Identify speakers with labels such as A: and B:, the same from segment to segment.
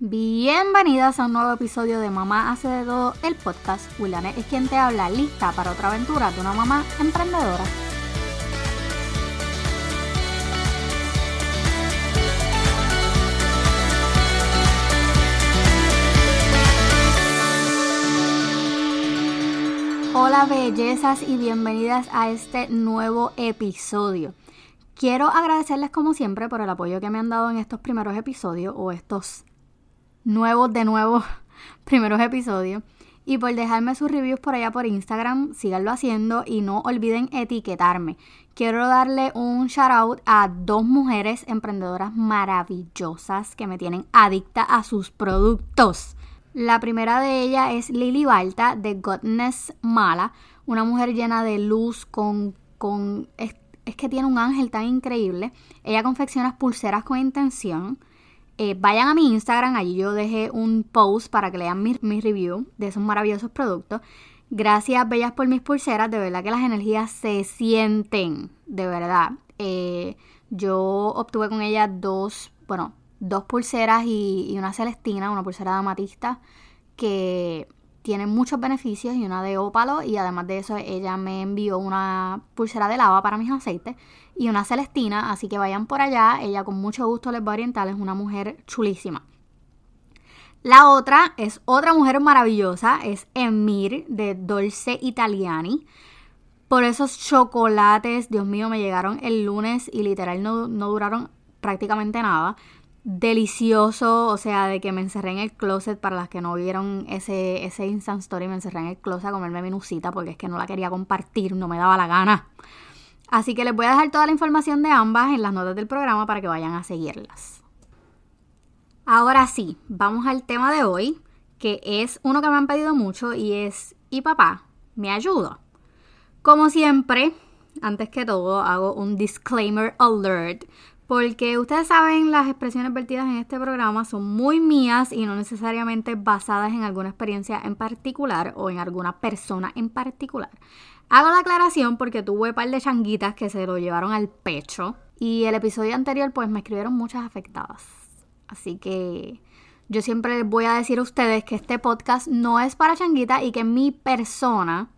A: Bienvenidas a un nuevo episodio de Mamá hace de todo el podcast. Wilane es quien te habla, lista para otra aventura de una mamá emprendedora. Hola bellezas y bienvenidas a este nuevo episodio. Quiero agradecerles como siempre por el apoyo que me han dado en estos primeros episodios o estos nuevos de nuevo primeros episodios. Y por dejarme sus reviews por allá por Instagram, síganlo haciendo y no olviden etiquetarme. Quiero darle un shout out a dos mujeres emprendedoras maravillosas que me tienen adicta a sus productos. La primera de ellas es Lily Balta de Godness Mala, una mujer llena de luz con... con es, es que tiene un ángel tan increíble. Ella confecciona pulseras con intención eh, vayan a mi Instagram, allí yo dejé un post para que lean mi, review de esos maravillosos productos. Gracias, bellas, por mis pulseras. De verdad que las energías se sienten, de verdad. Eh, yo obtuve con ella dos, bueno, dos pulseras y, y, una celestina, una pulsera de amatista, que tienen muchos beneficios y una de ópalo. Y además de eso, ella me envió una pulsera de lava para mis aceites y una Celestina, así que vayan por allá, ella con mucho gusto les va a orientar, es una mujer chulísima. La otra es otra mujer maravillosa, es Emir de Dolce Italiani. Por esos chocolates, Dios mío, me llegaron el lunes y literal no, no duraron prácticamente nada. Delicioso, o sea, de que me encerré en el closet, para las que no vieron ese, ese Instant Story, me encerré en el closet a comerme mi nusita porque es que no la quería compartir, no me daba la gana. Así que les voy a dejar toda la información de ambas en las notas del programa para que vayan a seguirlas. Ahora sí, vamos al tema de hoy, que es uno que me han pedido mucho y es, ¿y papá? ¿Me ayudo? Como siempre, antes que todo, hago un disclaimer alert, porque ustedes saben, las expresiones vertidas en este programa son muy mías y no necesariamente basadas en alguna experiencia en particular o en alguna persona en particular. Hago la aclaración porque tuve un par de changuitas que se lo llevaron al pecho. Y el episodio anterior, pues me escribieron muchas afectadas. Así que yo siempre voy a decir a ustedes que este podcast no es para changuitas y que mi persona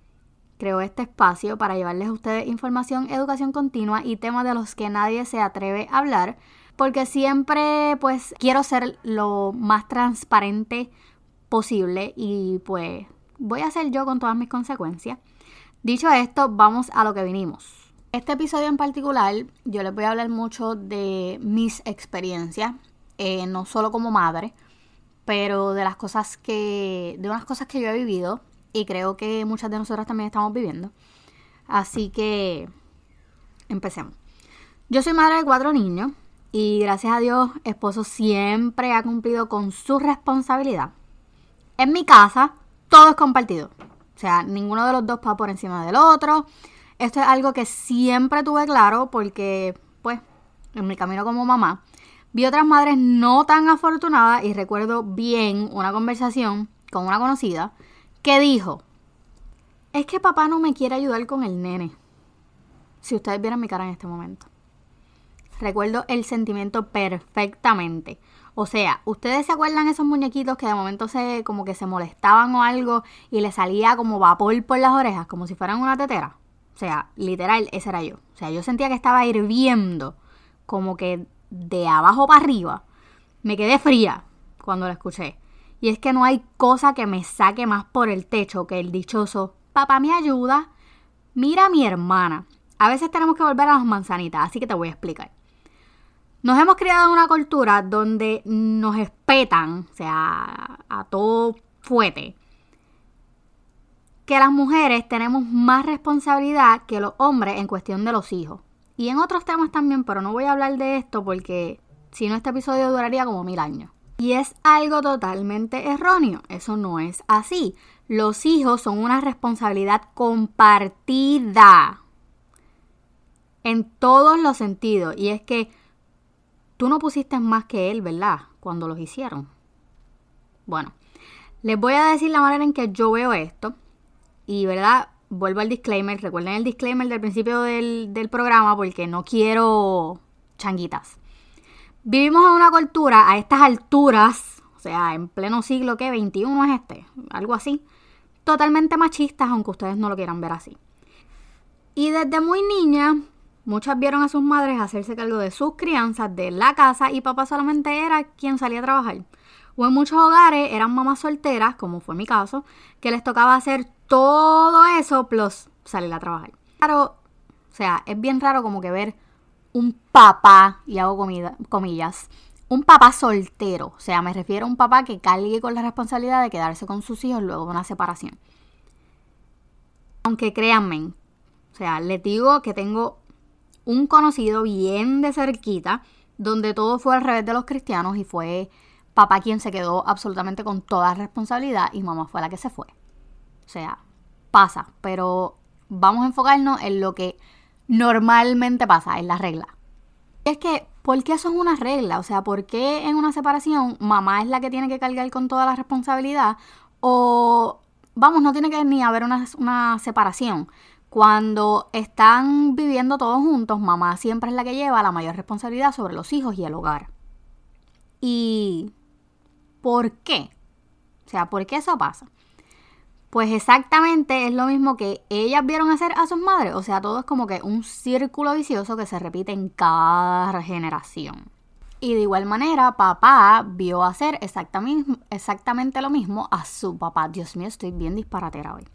A: creó este espacio para llevarles a ustedes información, educación continua y temas de los que nadie se atreve a hablar. Porque siempre, pues, quiero ser lo más transparente posible y pues voy a ser yo con todas mis consecuencias. Dicho esto, vamos a lo que vinimos. Este episodio en particular, yo les voy a hablar mucho de mis experiencias, eh, no solo como madre, pero de las cosas que, de unas cosas que yo he vivido y creo que muchas de nosotras también estamos viviendo. Así que empecemos. Yo soy madre de cuatro niños y gracias a Dios, esposo siempre ha cumplido con su responsabilidad. En mi casa, todo es compartido. O sea, ninguno de los dos va por encima del otro. Esto es algo que siempre tuve claro porque, pues, en mi camino como mamá, vi otras madres no tan afortunadas y recuerdo bien una conversación con una conocida que dijo, es que papá no me quiere ayudar con el nene. Si ustedes vieran mi cara en este momento. Recuerdo el sentimiento perfectamente. O sea, ¿ustedes se acuerdan esos muñequitos que de momento se como que se molestaban o algo y le salía como vapor por las orejas, como si fueran una tetera? O sea, literal, ese era yo. O sea, yo sentía que estaba hirviendo como que de abajo para arriba. Me quedé fría cuando lo escuché. Y es que no hay cosa que me saque más por el techo que el dichoso, papá me ayuda, mira a mi hermana. A veces tenemos que volver a las manzanitas, así que te voy a explicar. Nos hemos criado en una cultura donde nos espetan, o sea, a todo fuete, que las mujeres tenemos más responsabilidad que los hombres en cuestión de los hijos. Y en otros temas también, pero no voy a hablar de esto porque si no este episodio duraría como mil años. Y es algo totalmente erróneo, eso no es así. Los hijos son una responsabilidad compartida en todos los sentidos. Y es que Tú no pusiste más que él, ¿verdad? Cuando los hicieron. Bueno, les voy a decir la manera en que yo veo esto. Y, ¿verdad? Vuelvo al disclaimer. Recuerden el disclaimer del principio del, del programa porque no quiero changuitas. Vivimos en una cultura a estas alturas, o sea, en pleno siglo que 21 es este, algo así. Totalmente machistas, aunque ustedes no lo quieran ver así. Y desde muy niña, muchas vieron a sus madres hacerse cargo de sus crianzas, de la casa, y papá solamente era quien salía a trabajar. O en muchos hogares eran mamás solteras, como fue mi caso, que les tocaba hacer todo eso plus salir a trabajar. Claro, o sea, es bien raro como que ver un papá, y hago comillas, un papá soltero. O sea, me refiero a un papá que cargue con la responsabilidad de quedarse con sus hijos luego de una separación. Aunque créanme, o sea, les digo que tengo un conocido bien de cerquita, donde todo fue al revés de los cristianos y fue papá quien se quedó absolutamente con toda responsabilidad y mamá fue la que se fue. O sea, pasa, pero vamos a enfocarnos en lo que normalmente pasa, en la regla. Es que, ¿por qué eso es una regla? O sea, ¿por qué en una separación mamá es la que tiene que cargar con toda la responsabilidad? O, vamos, no tiene que ni haber una, una separación. Cuando están viviendo todos juntos, mamá siempre es la que lleva la mayor responsabilidad sobre los hijos y el hogar. ¿Y por qué? O sea, ¿por qué eso pasa? Pues exactamente es lo mismo que ellas vieron hacer a sus madres. O sea, todo es como que un círculo vicioso que se repite en cada generación. Y de igual manera, papá vio hacer exactamente, exactamente lo mismo a su papá. Dios mío, estoy bien disparatera hoy.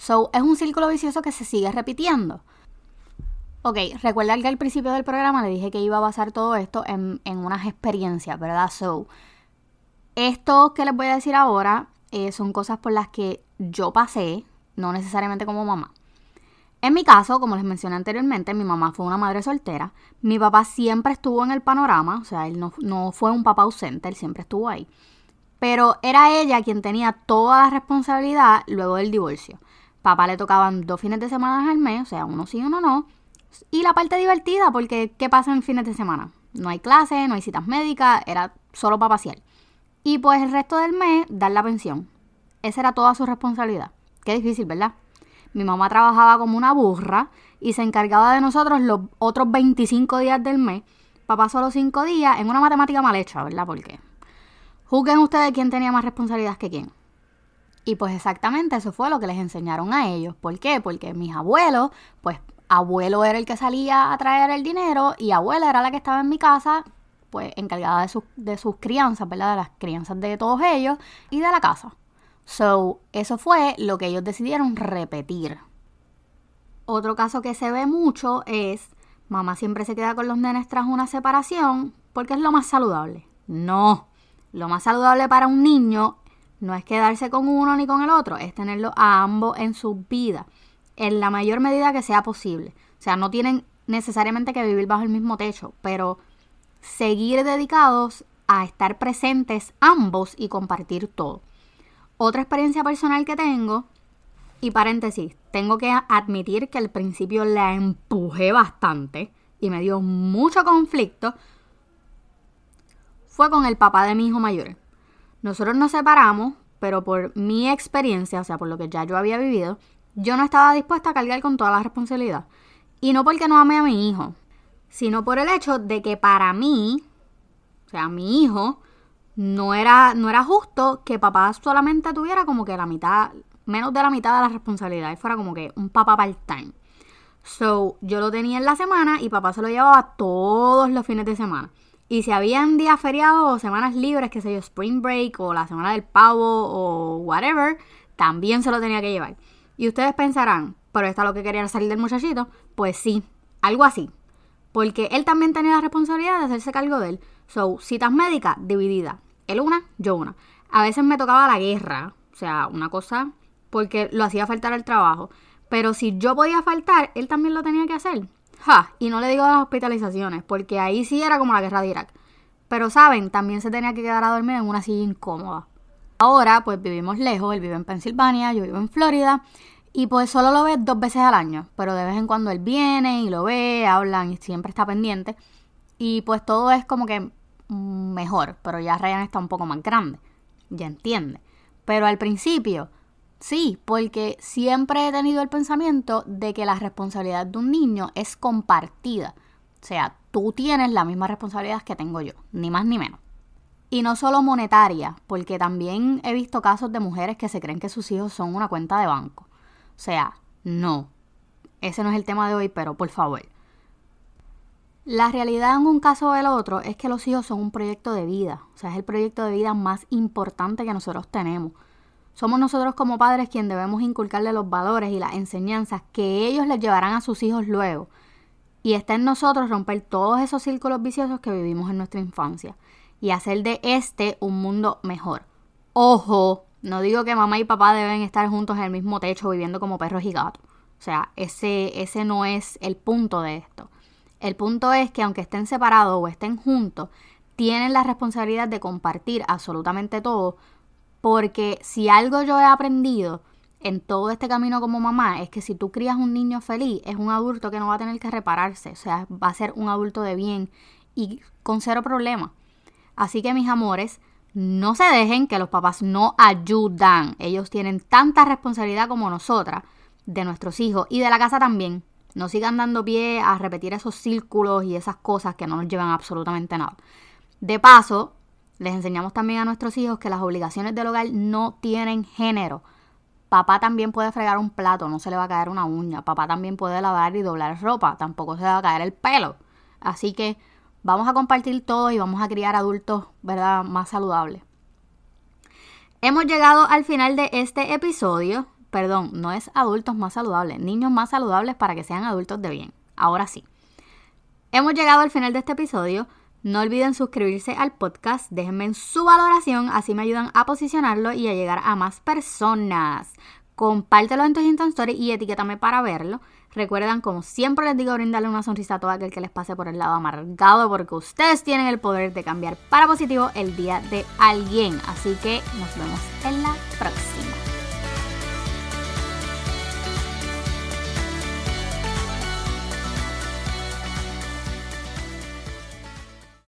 A: So, es un círculo vicioso que se sigue repitiendo. Ok, recuerda que al principio del programa le dije que iba a basar todo esto en, unas experiencias, ¿verdad? So, esto que les voy a decir ahora eh, son cosas por las que yo pasé, no necesariamente como mamá. En mi caso, como les mencioné anteriormente, mi mamá fue una madre soltera. Mi papá siempre estuvo en el panorama, o sea, él no, no fue un papá ausente, él siempre estuvo ahí. Pero era ella quien tenía toda la responsabilidad luego del divorcio. Papá le tocaban dos fines de semana al mes, o sea, uno sí, uno no. Y la parte divertida, porque ¿qué pasa en fines de semana? No hay clases, no hay citas médicas, era solo para pasear. Y pues el resto del mes, dar la pensión. Esa era toda su responsabilidad. Qué difícil, ¿verdad? Mi mamá trabajaba como una burra y se encargaba de nosotros los otros 25 días del mes. Papá solo 5 días en una matemática mal hecha, ¿verdad? Porque juzguen ustedes quién tenía más responsabilidad que quién. Y pues exactamente eso fue lo que les enseñaron a ellos. ¿Por qué? Porque mis abuelos, pues abuelo era el que salía a traer el dinero y abuela era la que estaba en mi casa, pues encargada de, sus, de sus crianzas, ¿verdad? De las crianzas de todos ellos y de la casa. So, eso fue lo que ellos decidieron repetir. Otro caso que se ve mucho es, mamá siempre se queda con los nenes tras una separación porque es lo más saludable. No, lo más saludable para un niño no es quedarse con uno ni con el otro, es tenerlo a ambos en su vida, en la mayor medida que sea posible. O sea, no tienen necesariamente que vivir bajo el mismo techo, pero seguir dedicados a estar presentes ambos y compartir todo. Otra experiencia personal que tengo, y paréntesis, tengo que admitir que al principio la empujé bastante y me dio mucho conflicto, fue con el papá de mi hijo mayor. Nosotros nos separamos, pero por mi experiencia, o sea, por lo que ya yo había vivido, yo no estaba dispuesta a cargar con toda la responsabilidad. Y no porque no ame a mi hijo, sino por el hecho de que para mí, o sea, mi hijo, no era, no era justo que papá solamente tuviera como que la mitad, menos de la mitad de la responsabilidad, y fuera como que un papá part-time. So, yo lo tenía en la semana y papá se lo llevaba todos los fines de semana. Y si habían días feriados o semanas libres, que sé yo, Spring Break o la semana del pavo o whatever, también se lo tenía que llevar. Y ustedes pensarán, pero esto es lo que quería salir del muchachito. Pues sí, algo así. Porque él también tenía la responsabilidad de hacerse cargo de él. So, citas médicas, dividida. Él una, yo una. A veces me tocaba la guerra. O sea, una cosa, porque lo hacía faltar al trabajo. Pero si yo podía faltar, él también lo tenía que hacer. Ja, y no le digo las hospitalizaciones, porque ahí sí era como la guerra de Irak. Pero saben, también se tenía que quedar a dormir en una silla incómoda. Ahora, pues vivimos lejos, él vive en Pensilvania, yo vivo en Florida, y pues solo lo ve dos veces al año, pero de vez en cuando él viene y lo ve, hablan y siempre está pendiente. Y pues todo es como que mejor, pero ya Ryan está un poco más grande, ya entiende. Pero al principio, Sí, porque siempre he tenido el pensamiento de que la responsabilidad de un niño es compartida. O sea, tú tienes la misma responsabilidad que tengo yo, ni más ni menos. Y no solo monetaria, porque también he visto casos de mujeres que se creen que sus hijos son una cuenta de banco. O sea, no. Ese no es el tema de hoy, pero por favor. La realidad en un caso o el otro es que los hijos son un proyecto de vida. O sea, es el proyecto de vida más importante que nosotros tenemos. Somos nosotros como padres quien debemos inculcarle los valores y las enseñanzas que ellos les llevarán a sus hijos luego. Y está en nosotros romper todos esos círculos viciosos que vivimos en nuestra infancia y hacer de este un mundo mejor. Ojo, no digo que mamá y papá deben estar juntos en el mismo techo viviendo como perros y gatos. O sea, ese, ese no es el punto de esto. El punto es que aunque estén separados o estén juntos, tienen la responsabilidad de compartir absolutamente todo, porque si algo yo he aprendido en todo este camino como mamá es que si tú crías un niño feliz, es un adulto que no va a tener que repararse, o sea, va a ser un adulto de bien y con cero problema. Así que mis amores, no se dejen que los papás no ayudan. Ellos tienen tanta responsabilidad como nosotras de nuestros hijos y de la casa también. No sigan dando pie a repetir esos círculos y esas cosas que no nos llevan absolutamente nada. De paso, les enseñamos también a nuestros hijos que las obligaciones del hogar no tienen género. Papá también puede fregar un plato, no se le va a caer una uña. Papá también puede lavar y doblar ropa, tampoco se le va a caer el pelo. Así que Vamos a compartir todo y vamos a criar adultos, ¿verdad?, más saludables. Hemos llegado al final de este episodio. Perdón, no es adultos más saludables, niños más saludables para que sean adultos de bien. Ahora sí. Hemos llegado al final de este episodio. No olviden suscribirse al podcast, déjenme su valoración, así me ayudan a posicionarlo y a llegar a más personas. Compártelo en tu Instagram y etiquétame para verlo. Recuerdan, como siempre les digo, brindarle una sonrisa a todo aquel que les pase por el lado amargado, porque ustedes tienen el poder de cambiar para positivo el día de alguien. Así que nos vemos en la próxima.